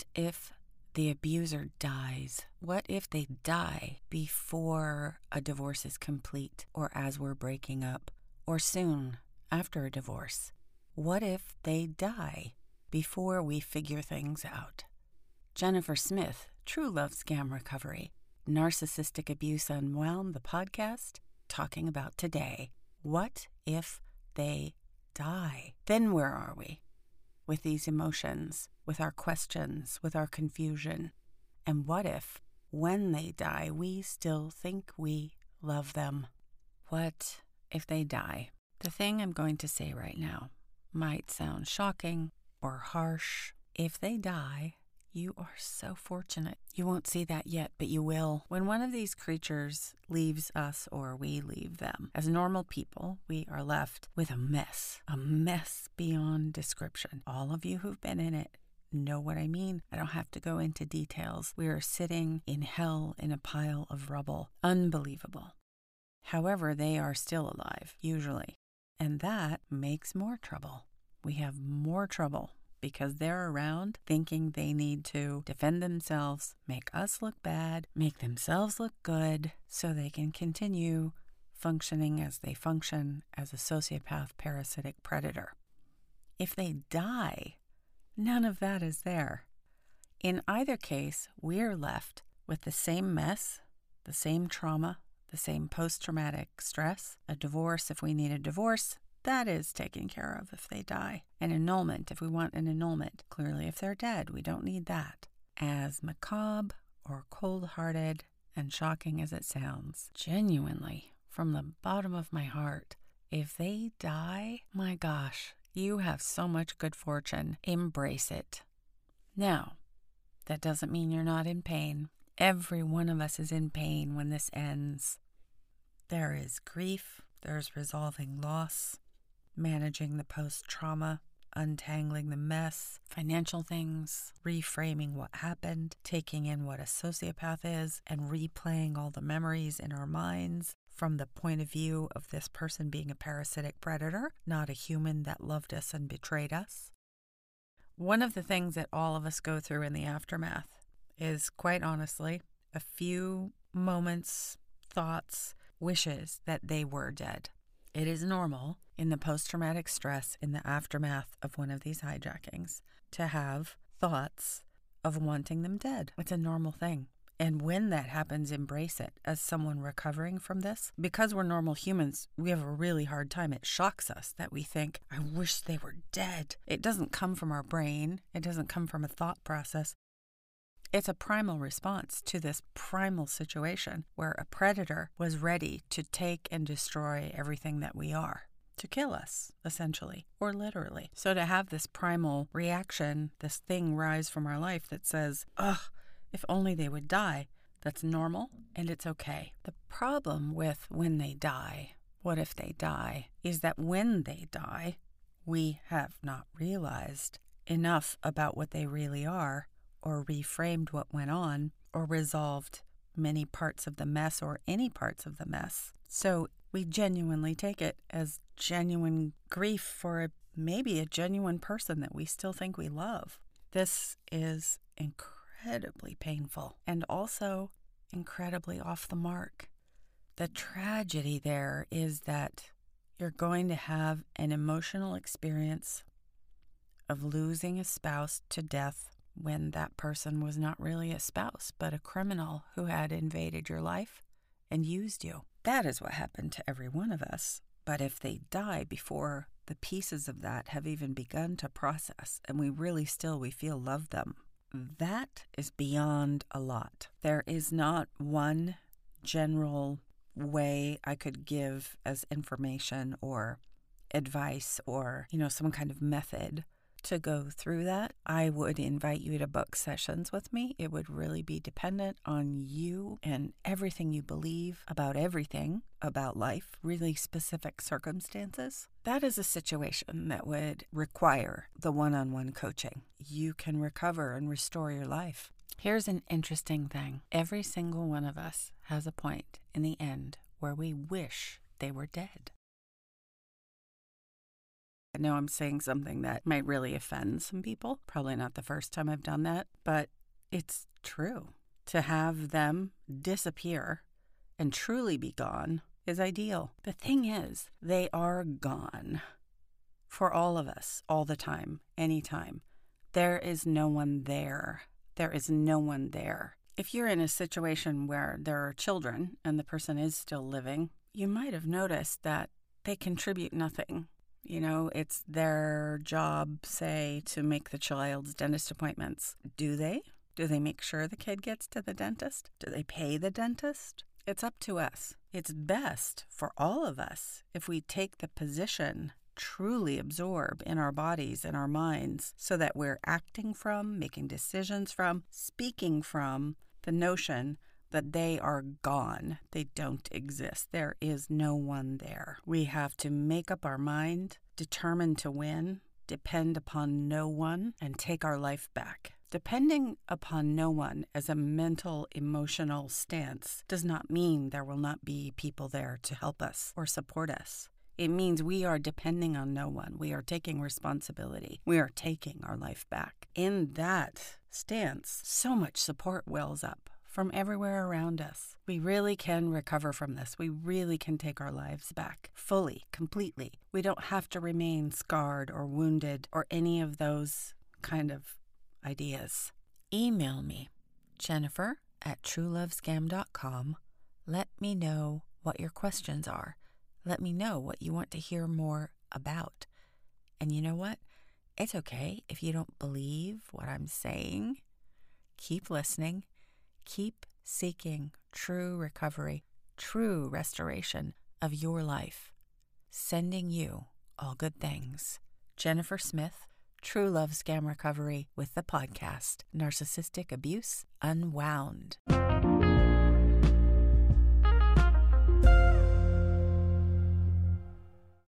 What if the abuser dies? What if they die before a divorce is complete or as we're breaking up or soon after a divorce? What if they die before we figure things out? Jennifer Smith, True Love Scam Recovery, Narcissistic Abuse Unwound, the podcast, talking about today. What if they die? Then where are we? With these emotions, with our questions, with our confusion. And what if, when they die, we still think we love them? What if they die? The thing I'm going to say right now might sound shocking or harsh. If they die, you are so fortunate. You won't see that yet, but you will. When one of these creatures leaves us or we leave them, as normal people, we are left with a mess, a mess beyond description. All of you who've been in it know what I mean. I don't have to go into details. We are sitting in hell in a pile of rubble. Unbelievable. However, they are still alive, usually. And that makes more trouble. We have more trouble because they're around thinking they need to defend themselves, make us look bad, make themselves look good, so they can continue functioning as they function as a sociopath parasitic predator. If they die, none of that is there. In either case, we're left with the same mess, the same trauma, the same post traumatic stress, a divorce if we need a divorce, that is taken care of if they die. An annulment if we want an annulment. Clearly, if they're dead, we don't need that. As macabre or cold hearted and shocking as it sounds, genuinely, from the bottom of my heart, if they die, my gosh, you have so much good fortune. Embrace it. Now, that doesn't mean you're not in pain. Every one of us is in pain when this ends. There is grief, there's resolving loss, managing the post trauma, untangling the mess, financial things, reframing what happened, taking in what a sociopath is, and replaying all the memories in our minds from the point of view of this person being a parasitic predator, not a human that loved us and betrayed us. One of the things that all of us go through in the aftermath is, quite honestly, a few moments, thoughts, wishes that they were dead. It is normal in the post traumatic stress in the aftermath of one of these hijackings to have thoughts of wanting them dead. It's a normal thing. And when that happens, embrace it as someone recovering from this. Because we're normal humans, we have a really hard time. It shocks us that we think, I wish they were dead. It doesn't come from our brain, it doesn't come from a thought process. It's a primal response to this primal situation where a predator was ready to take and destroy everything that we are, to kill us, essentially, or literally. So to have this primal reaction, this thing rise from our life that says, ugh, if only they would die, that's normal and it's okay. The problem with when they die, what if they die, is that when they die, we have not realized enough about what they really are or reframed what went on or resolved many parts of the mess or any parts of the mess. So we genuinely take it as genuine grief for a, maybe a genuine person that we still think we love. This is incredibly painful and also incredibly off the mark. The tragedy there is that you're going to have an emotional experience of losing a spouse to death when that person was not really a spouse, but a criminal who had invaded your life and used you. That is what happened to every one of us. But if they die before the pieces of that have even begun to process and we really still we feel love them, that is beyond a lot. There is not one general way I could give as information or advice or, you know, some kind of method to go through that, I would invite you to book sessions with me. It would really be dependent on you and everything you believe about everything about life, really specific circumstances. That is a situation that would require the one on one coaching. You can recover and restore your life. Here's an interesting thing every single one of us has a point in the end where we wish they were dead. I know I'm saying something that might really offend some people. Probably not the first time I've done that, but it's true. To have them disappear and truly be gone is ideal. The thing is, they are gone for all of us, all the time, anytime. There is no one there. There is no one there. If you're in a situation where there are children and the person is still living, you might have noticed that they contribute nothing. You know, it's their job, say, to make the child's dentist appointments. Do they? Do they make sure the kid gets to the dentist? Do they pay the dentist? It's up to us. It's best for all of us if we take the position truly absorb in our bodies and our minds so that we're acting from, making decisions from, speaking from the notion that they are gone. They don't exist. There is no one there. We have to make up our mind, determine to win, depend upon no one, and take our life back. Depending upon no one as a mental, emotional stance does not mean there will not be people there to help us or support us. It means we are depending on no one. We are taking responsibility. We are taking our life back. In that stance, so much support wells up from everywhere around us. We really can recover from this. We really can take our lives back fully, completely. We don't have to remain scarred or wounded or any of those kind of ideas. Email me, Jennifer at truelovescam.com. Let me know what your questions are. Let me know what you want to hear more about. And you know what? It's okay if you don't believe what I'm saying. Keep listening. Keep seeking true recovery, true restoration of your life. Sending you all good things. Jennifer Smith, True Love Scam Recovery with the podcast Narcissistic Abuse Unwound.